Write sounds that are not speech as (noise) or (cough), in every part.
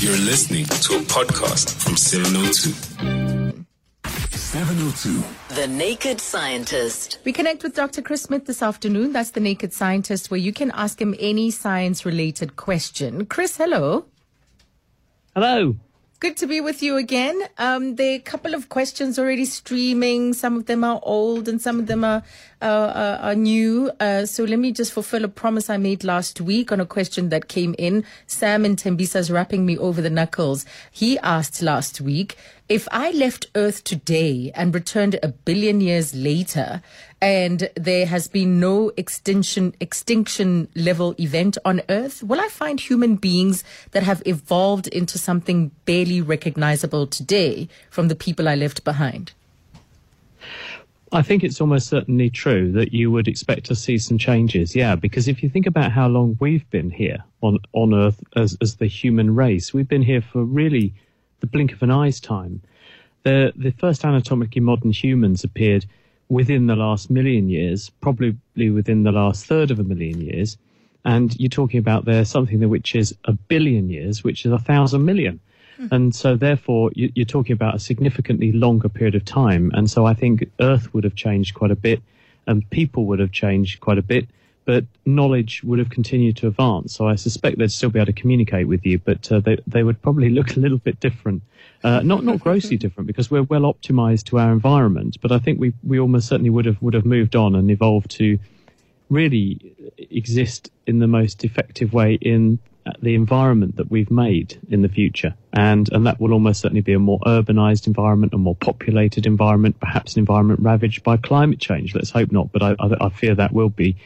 You're listening to a podcast from 702. 702. The Naked Scientist. We connect with Dr. Chris Smith this afternoon. That's the Naked Scientist, where you can ask him any science related question. Chris, hello. Hello. Good to be with you again. Um, there are a couple of questions already streaming. Some of them are old and some of them are, uh, are, new. Uh, so let me just fulfill a promise I made last week on a question that came in. Sam and Tembisa's rapping me over the knuckles. He asked last week, if I left Earth today and returned a billion years later, and there has been no extinction extinction level event on Earth, will I find human beings that have evolved into something barely recognizable today from the people I left behind? I think it's almost certainly true that you would expect to see some changes. Yeah, because if you think about how long we've been here on on Earth as as the human race, we've been here for really the blink of an eye's time. The the first anatomically modern humans appeared within the last million years, probably within the last third of a million years, and you're talking about there something which is a billion years, which is a thousand million. And so, therefore, you, you're talking about a significantly longer period of time. And so, I think Earth would have changed quite a bit, and people would have changed quite a bit, but knowledge would have continued to advance. So, I suspect they'd still be able to communicate with you, but uh, they, they would probably (laughs) look a little bit different. Uh, not not grossly (laughs) different because we're well optimized to our environment, but I think we we almost certainly would have would have moved on and evolved to really exist in the most effective way in the environment that we've made in the future. And, and that will almost certainly be a more urbanized environment, a more populated environment, perhaps an environment ravaged by climate change. Let's hope not, but I, I, I fear that will be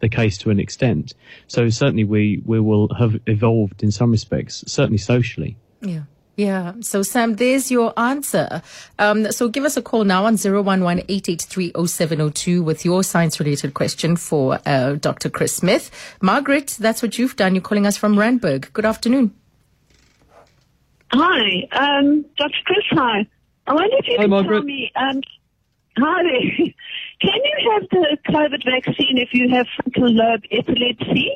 the case to an extent. So certainly we, we will have evolved in some respects, certainly socially. Yeah. Yeah. So, Sam, there's your answer. Um, so give us a call now on 011-883-0702 with your science-related question for uh, Dr. Chris Smith. Margaret, that's what you've done. You're calling us from Randburg. Good afternoon. Hi, um, Dr. Chris. Hi. I wonder if you Hi, can Margaret. tell me. Um, hi there. (laughs) Can you have the COVID vaccine if you have frontal lobe epilepsy?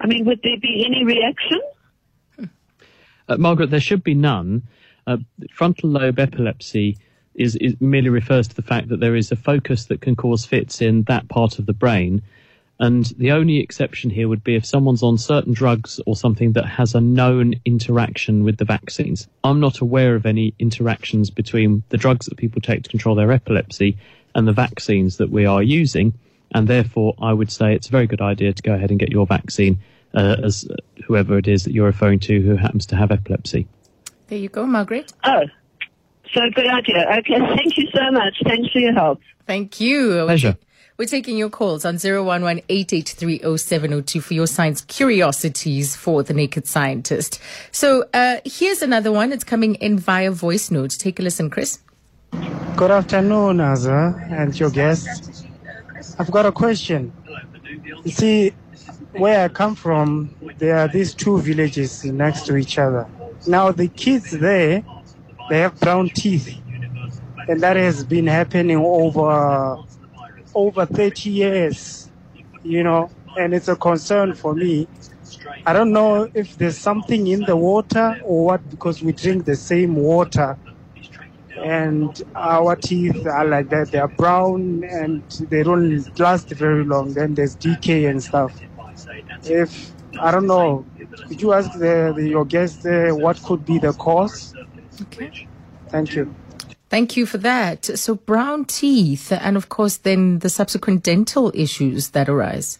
I mean, would there be any reaction? Uh, Margaret, there should be none. Uh, frontal lobe epilepsy is, is merely refers to the fact that there is a focus that can cause fits in that part of the brain. And the only exception here would be if someone's on certain drugs or something that has a known interaction with the vaccines. I'm not aware of any interactions between the drugs that people take to control their epilepsy and the vaccines that we are using. And therefore, I would say it's a very good idea to go ahead and get your vaccine uh, as uh, whoever it is that you're referring to who happens to have epilepsy. There you go, Margaret. Oh, so good idea. Okay, (laughs) thank you so much. Thanks for your help. Thank you. Pleasure. We're taking your calls on 011-883-0702 for your science curiosities for the Naked Scientist. So uh, here's another one. It's coming in via voice note. Take a listen, Chris. Good afternoon, Azza, and your guests. I've got a question. You see, where I come from, there are these two villages next to each other. Now, the kids there, they have brown teeth, and that has been happening over over 30 years, you know, and it's a concern for me. I don't know if there's something in the water or what, because we drink the same water and our teeth are like that. They are brown and they don't last very long. Then there's decay and stuff. If I don't know, could you ask the, the, your guest there what could be the cause? Okay. Thank you. Thank you for that. So brown teeth and of course then the subsequent dental issues that arise.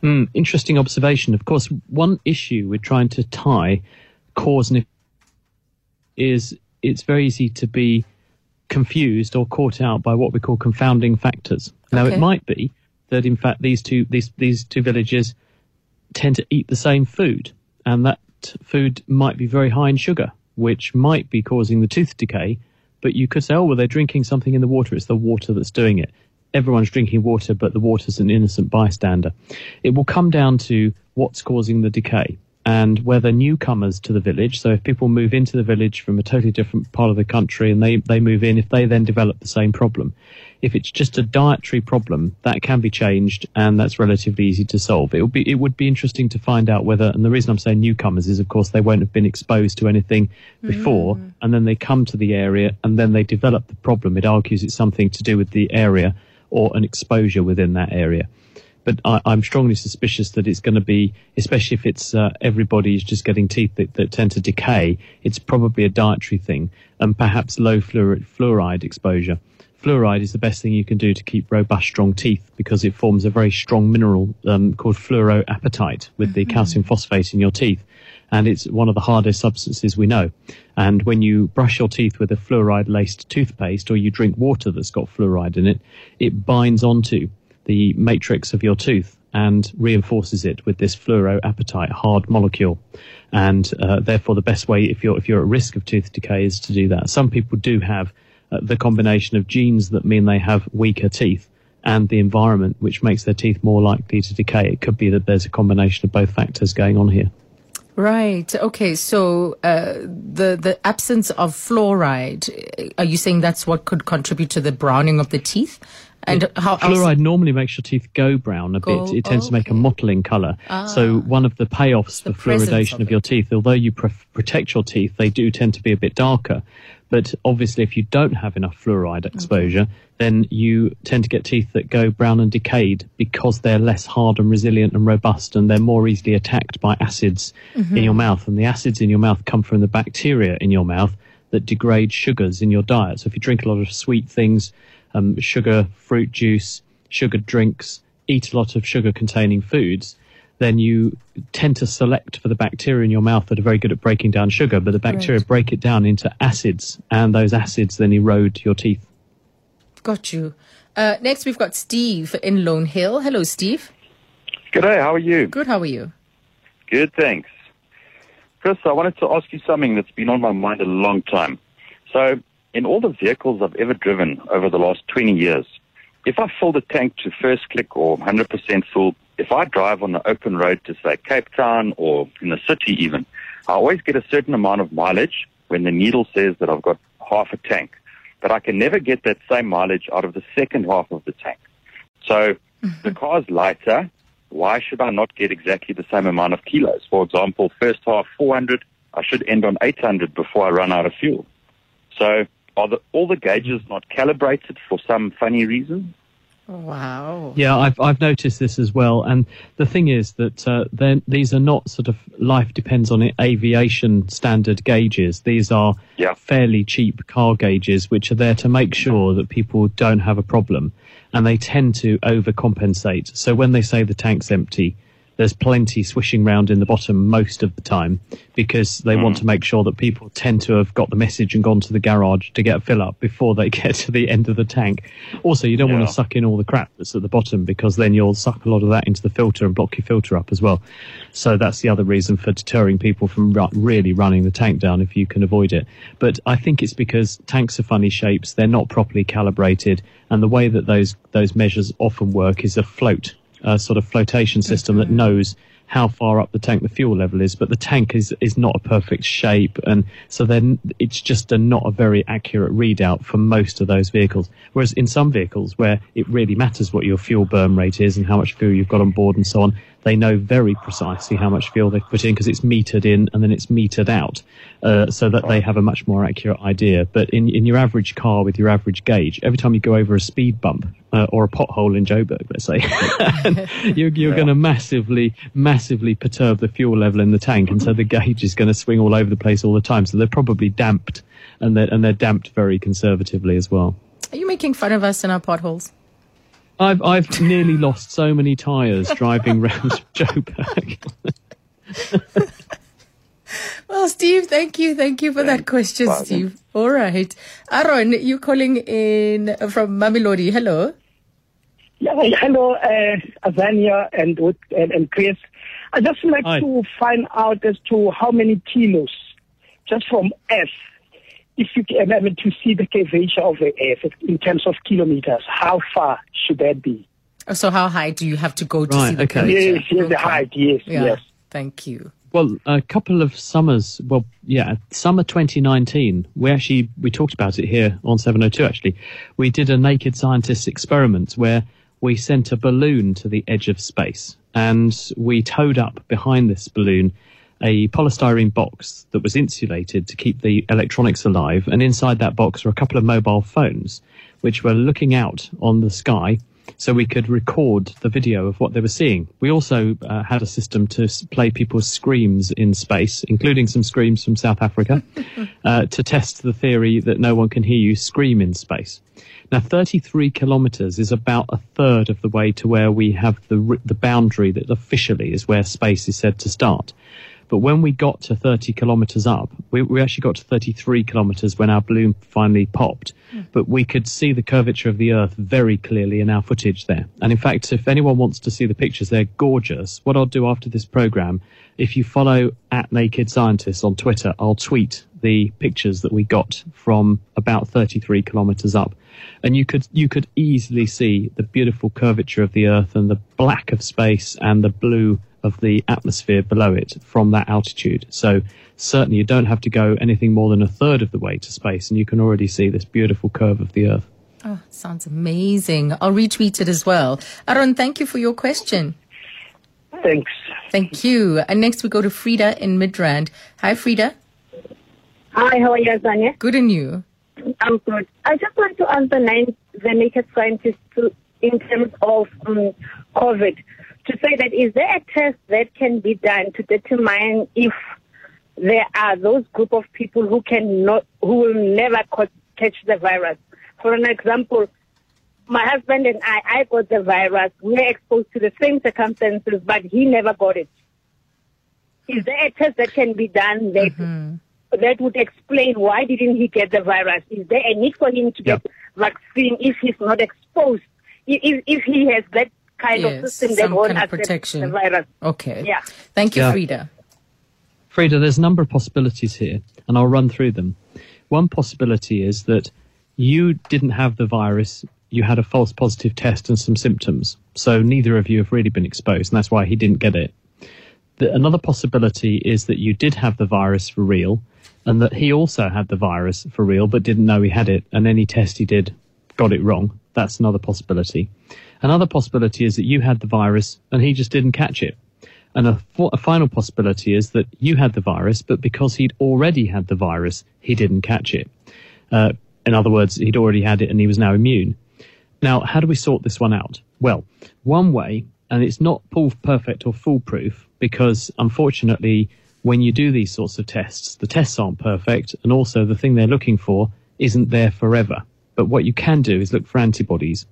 Hmm, interesting observation. Of course, one issue with trying to tie cause and effect is it's very easy to be confused or caught out by what we call confounding factors. Now, Okay. it might be that in fact these two these these two villages tend to eat the same food, and that food might be very high in sugar, which might be causing the tooth decay. But you could say, oh, well, they're drinking something in the water. It's the water that's doing it. Everyone's drinking water, but the water's an innocent bystander. It will come down to what's causing the decay. And whether newcomers to the village, so if people move into the village from a totally different part of the country and they, they move in, if they then develop the same problem. If it's just a dietary problem, that can be changed and that's relatively easy to solve. It would be, it would be interesting to find out whether, and the reason I'm saying newcomers is of course they won't have been exposed to anything before mm. and then they come to the area and then they develop the problem. It argues it's something to do with the area or an exposure within that area but I, I'm strongly suspicious that it's going to be, especially if it's uh, everybody's just getting teeth that, that tend to decay. It's probably a dietary thing, and perhaps low fluoride, fluoride exposure. Fluoride is the best thing you can do to keep robust, strong teeth because it forms a very strong mineral um, called fluoroapatite with the calcium phosphate in your teeth. And it's one of the hardest substances we know. And when you brush your teeth with a fluoride laced toothpaste or you drink water that's got fluoride in it, it binds onto the matrix of your tooth and reinforces it with this fluoroapatite hard molecule. And uh, therefore, the best way, if you're if you're at risk of tooth decay, is to do that. Some people do have uh, the combination of genes that mean they have weaker teeth and the environment, which makes their teeth more likely to decay. It could be that there's a combination of both factors going on here. Right. Okay. So uh, the the absence of fluoride, are you saying that's what could contribute to the browning of the teeth? And how? Fluoride normally makes your teeth go brown a Go- bit. It tends to make a mottling colour. Ah. So one of the payoffs The for fluoridation of of, your teeth, although you pr- protect your teeth, they do tend to be a bit darker. But obviously, if you don't have enough fluoride mm-hmm. exposure, then you tend to get teeth that go brown and decayed because they're less hard and resilient and robust, and they're more easily attacked by acids in mm-hmm. your mouth. And the acids in your mouth come from the bacteria in your mouth that degrade sugars in your diet. So if you drink a lot of sweet things, um, sugar, fruit juice, sugared drinks, eat a lot of sugar containing foods, then you tend to select for the bacteria in your mouth that are very good at breaking down sugar, but the bacteria Right. break it down into acids, and those acids then erode your teeth. Got you. Uh, next, we've got Steve in Lone Hill. Hello, Steve. G'day, how are you? Good. How are you? Good, thanks. Chris, I wanted to ask you something that's been on my mind a long time. So, in all the vehicles I've ever driven over the last 20 years, if I fill the tank to first click or 100% full, if I drive on the open road to, say, Cape Town or in the city even, I always get a certain amount of mileage when the needle says that I've got half a tank. But I can never get that same mileage out of the second half of the tank. So, mm-hmm. the car's lighter, why should I not get exactly the same amount of kilos? For example, first half 400, I should end on 800 before I run out of fuel. So are the, all the gauges not calibrated for some funny reason? Wow. Yeah, I've I've noticed this as well, and the thing is that uh, then these are not sort of life depends on it aviation standard gauges. These are Yeah. fairly cheap car gauges, which are there to make sure that people don't have a problem, and they tend to overcompensate. So when they say the tank's empty, there's plenty swishing round in the bottom most of the time because they want hmm. to make sure that people tend to have got the message and gone to the garage to get a fill up before they (laughs) get to the end of the tank. Also, you don't want to suck in all the crap that's at the bottom because then you'll suck a lot of that into the filter and block your filter up as well. So that's the other reason for deterring people from ru- really running the tank down if you can avoid it. But I think it's because tanks are funny shapes, they're not properly calibrated, and the way that those those measures often work is a float, a sort of flotation system that knows how far up the tank the fuel level is, but the tank is is not a perfect shape, and so then it's just a not a very accurate readout for most of those vehicles. Whereas in some vehicles where it really matters what your fuel burn rate is and how much fuel you've got on board and so on, they know very precisely how much fuel they've put in because it's metered in and then it's metered out, uh, so that they have a much more accurate idea. But in in your average car with your average gauge, every time you go over a speed bump uh, or a pothole in Joburg, let's say, (laughs) you're, you're going to massively, massively perturb the fuel level in the tank, and so the gauge is going to swing all over the place all the time. So they're probably damped, and they're and they're damped very conservatively as well. Are you making fun of us in our potholes? I've I've nearly (laughs) lost so many tyres driving round (laughs) Joburg. Well, Steve, thank you. Thank you for that question, Steve. All right. Aaron, you calling in from Mamelodi. Hello. Yeah, hello, uh, Azania and, and and Chris. I just like Hi. to find out as to how many kilos, just from Earth, if you can, I mean, to see the curvature of the Earth in terms of kilometers, how far should that be? So, how high do you have to go to Right, see the okay. curvature? Yes, yes, the height, yes, Yeah. yes. Thank you. Well, a couple of summers. Well, yeah, summer 2019. We actually we talked about it here on 702. Actually, we did a naked scientist experiment where we sent a balloon to the edge of space, and we towed up behind this balloon a polystyrene box that was insulated to keep the electronics alive, and inside that box were a couple of mobile phones, which were looking out on the sky so we could record the video of what they were seeing. We also uh, had a system to play people's screams in space, including some screams from South Africa, (laughs) uh, to test the theory that no one can hear you scream in space. Now, 33 kilometers is about a third of the way to where we have the, the boundary that officially is where space is said to start. But when we got to 30 kilometers up, we, we actually got to 33 kilometers when our balloon finally popped. Hmm. But we could see the curvature of the Earth very clearly in our footage there. And in fact, if anyone wants to see the pictures, they're gorgeous. What I'll do after this program, if you follow at Naked Scientists on Twitter, I'll tweet the pictures that we got from about 33 kilometers up. And you could, you could easily see the beautiful curvature of the Earth and the black of space and the blue of the atmosphere below it from that altitude. So certainly you don't have to go anything more than a third of the way to space and you can already see this beautiful curve of the Earth. Oh, sounds amazing. I'll retweet it as well. Aaron, thank you for your question. Thanks. Thank you. And next we go to Frida in Midrand. Hi, Frida. Hi, how are you, Zanya? Good and you. I'm good. I just want to ask the nine, the naked scientists to, in terms of um, COVID, to say that is there a test that can be done to determine if there are those group of people who can not, who will never catch the virus? For an example, my husband and I, I got the virus. We were exposed to the same circumstances, but he never got it. Is there a test that can be done that mm-hmm. that would explain why didn't he get the virus? Is there a need for him to get vaccine if he's not exposed? If- if he has that kind of Yes, system that some won't kind of accept protection. the virus? Okay. Yeah. Thank you, Yeah. Frida. Frida, there's a number of possibilities here, and I'll run through them. One possibility is that you didn't have the virus, you had a false positive test and some symptoms, so neither of you have really been exposed, and that's why he didn't get it. The, another possibility is that you did have the virus for real, and that he also had the virus for real, but didn't know he had it, and any test he did got it wrong. That's another possibility. Another possibility is that you had the virus and he just didn't catch it. And a, a final possibility is that you had the virus, but because he'd already had the virus, he didn't catch it. Uh, in other words, he'd already had it and he was now immune. Now, how do we sort this one out? Well, one way, and it's not perfect or foolproof, because unfortunately, when you do these sorts of tests, the tests aren't perfect, and also the thing they're looking for isn't there forever. But what you can do is look for antibodies.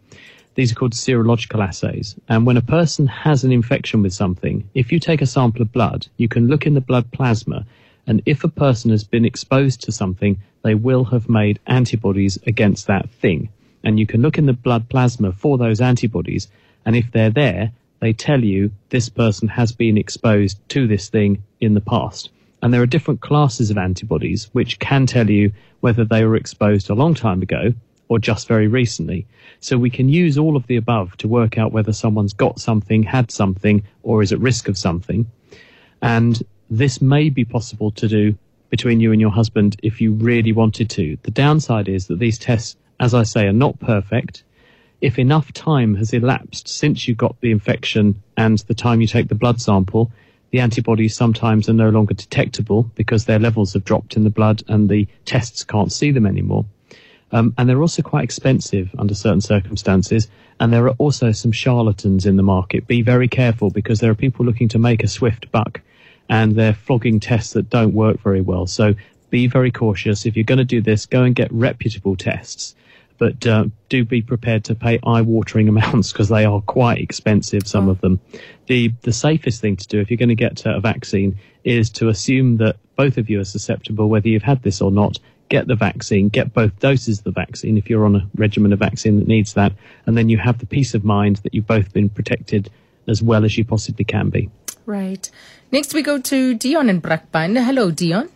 These are called serological assays. And when a person has an infection with something, if you take a sample of blood, you can look in the blood plasma, and if a person has been exposed to something, they will have made antibodies against that thing. And you can look in the blood plasma for those antibodies, and if they're there, they tell you this person has been exposed to this thing in the past. And there are different classes of antibodies which can tell you whether they were exposed a long time ago or just very recently. So we can use all of the above to work out whether someone's got something, had something, or is at risk of something. And this may be possible to do between you and your husband if you really wanted to. The downside is that these tests, as I say, are not perfect. If enough time has elapsed since you got the infection and the time you take the blood sample, the antibodies sometimes are no longer detectable because their levels have dropped in the blood and the tests can't see them anymore. Um, and they're also quite expensive under certain circumstances. And there are also some charlatans in the market. Be very careful because there are people looking to make a swift buck and they're flogging tests that don't work very well. So be very cautious. If you're going to do this, go and get reputable tests. But uh, do be prepared to pay eye-watering (laughs) amounts because they are quite expensive. Some of them. The the safest thing to do if you're going to get a vaccine is to assume that both of you are susceptible, whether you've had this or not. Get the vaccine. Get both doses of the vaccine if you're on a regimen of vaccine that needs that, and then you have the peace of mind that you've both been protected as well as you possibly can be. Right. Next we go to Dion in Brakpan. Hello, Dion.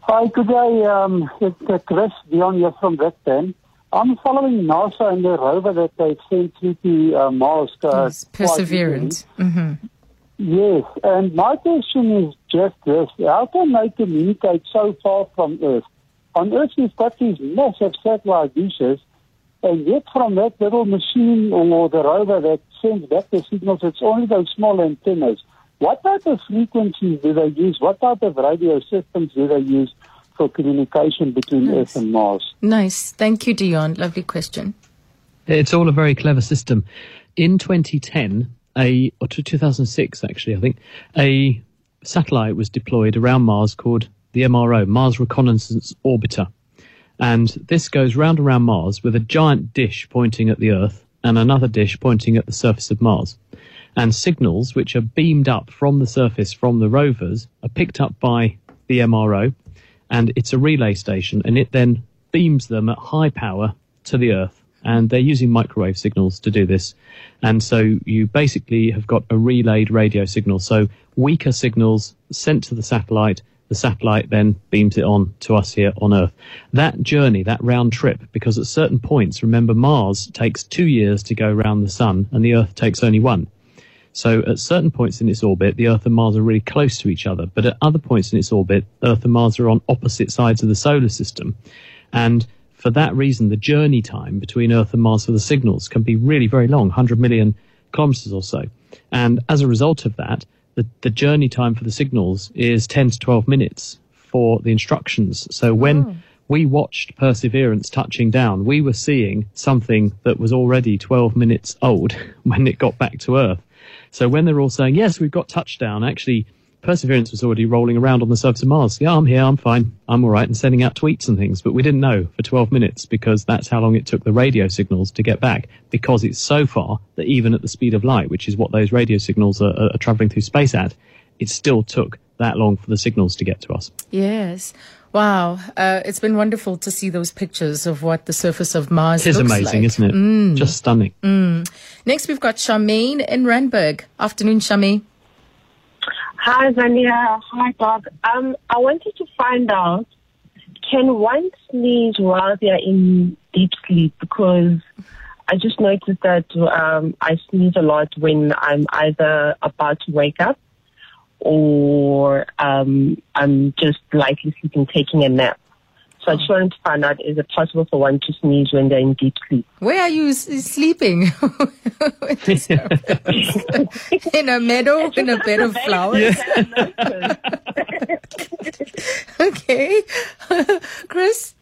Hi, good day. Um, it's uh, Chris Dion here from Western. I'm following NASA and the rover that they sent through to uh, Mars. Uh, Yes, Perseverance. hmm Yes, and my question is just this. How can they communicate so far from Earth? On Earth, we've got these massive satellite dishes, and yet from that little machine or the rover that sends back the signals, it's only those small antennas. What type of frequencies do they use? What type of radio systems do they use for communication between Nice. Earth and Mars? Nice. Thank you, Dion. Lovely question. It's all a very clever system. In 2010, a or 2006 actually, I think a satellite was deployed around Mars called the MRO, Mars Reconnaissance Orbiter, and this goes round around Mars with a giant dish pointing at the Earth and another dish pointing at the surface of Mars. And signals which are beamed up from the surface from the rovers are picked up by the MRO, and it's a relay station, and it then beams them at high power to the Earth. And they're using microwave signals to do this. And so you basically have got a relayed radio signal. So weaker signals sent to the satellite, the satellite then beams it on to us here on Earth. That journey, that round trip, because at certain points, remember Mars takes two years to go around the Sun and the Earth takes only one. So at certain points in its orbit, the Earth and Mars are really close to each other. But at other points in its orbit, Earth and Mars are on opposite sides of the solar system. And for that reason, the journey time between Earth and Mars for the signals can be really very long, 100 million kilometers or so. And as a result of that, the, the journey time for the signals is 10 to 12 minutes for the instructions. So when oh. we watched Perseverance touching down, we were seeing something that was already 12 minutes old (laughs) when it got back to Earth. So when they're all saying, yes, we've got touchdown, actually, Perseverance was already rolling around on the surface of Mars. Yeah, I'm here, I'm fine, I'm all right, and sending out tweets and things. But we didn't know for 12 minutes because that's how long it took the radio signals to get back because it's so far that even at the speed of light, which is what those radio signals are, are, are traveling through space at, it still took that long for the signals to get to us. Yes. Wow. Uh, it's been wonderful to see those pictures of what the surface of Mars is. It is looks amazing, like. isn't it? Mm. Just stunning. Mm. Next, we've got Charmaine in Randburg. Afternoon, Charmaine. Hi, Vania. Hi, Bob. Um, I wanted to find out, can one sneeze while they are in deep sleep? Because I just noticed that um, I sneeze a lot when I'm either about to wake up or um, I'm just lightly sleeping, taking a nap. So I just wanted to find out, is it possible for one to sneeze when they're in deep sleep? Where are you s- sleeping? (laughs) (laughs) in a meadow, in a bed of flowers. (laughs) okay. Chris?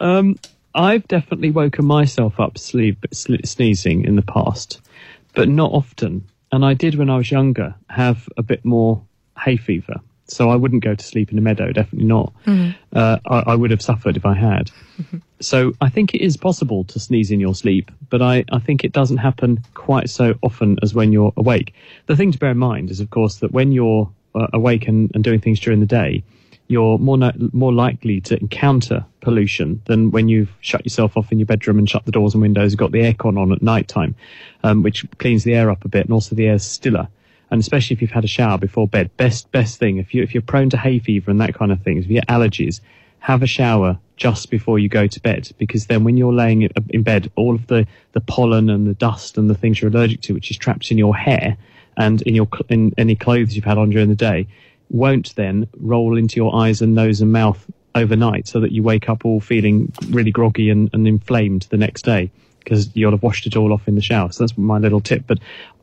Um, I've definitely woken myself up sleep, sl- sneezing in the past, but not often. And I did when I was younger have a bit more hay fever. So I wouldn't go to sleep in a meadow, definitely not. Mhm. Uh, I, I would have suffered if I had. So I think it is possible to sneeze in your sleep, but I, I think it doesn't happen quite so often as when you're awake. The thing to bear in mind is, of course, that when you're uh, awake and, and doing things during the day, you're more no, more likely to encounter pollution than when you've shut yourself off in your bedroom and shut the doors and windows, got the aircon on at night time, um, which cleans the air up a bit, and also the air's stiller. And especially if you've had a shower before bed, best best thing if you if you're prone to hay fever and that kind of thing, if you get allergies, have a shower just before you go to bed because then when you're laying in- in bed, all of the the pollen and the dust and the things you're allergic to, which is trapped in your hair and in your in any clothes you've had on during the day, won't then roll into your eyes and nose and mouth overnight, so that you wake up all feeling really groggy and, and inflamed the next day because you'll have washed it all off in the shower. So that's my little tip. But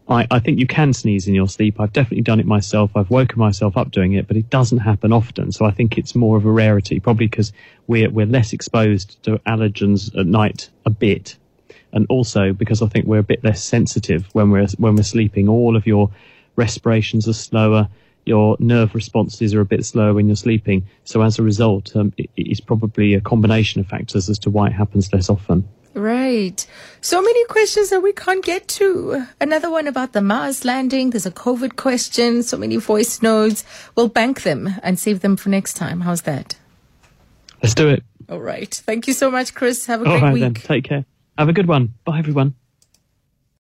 I, I think you can sneeze in your sleep. I've definitely done it myself. I've woken myself up doing it, but it doesn't happen often. So I think it's more of a rarity, probably because we're we're less exposed to allergens at night a bit, and also because I think we're a bit less sensitive when we're when we're sleeping. All of your respirations are slower. Your nerve responses are a bit slower when you're sleeping. So as a result, um, it, it's probably a combination of factors as to why it happens less often. Right. So many questions that we can't get to. Another one about the Mars landing. There's a COVID question. So many voice notes. We'll bank them and save them for next time. How's that? Let's do it. All right. Thank you so much, Chris. Have a All great right week. then. Take care. Have a good one. Bye everyone.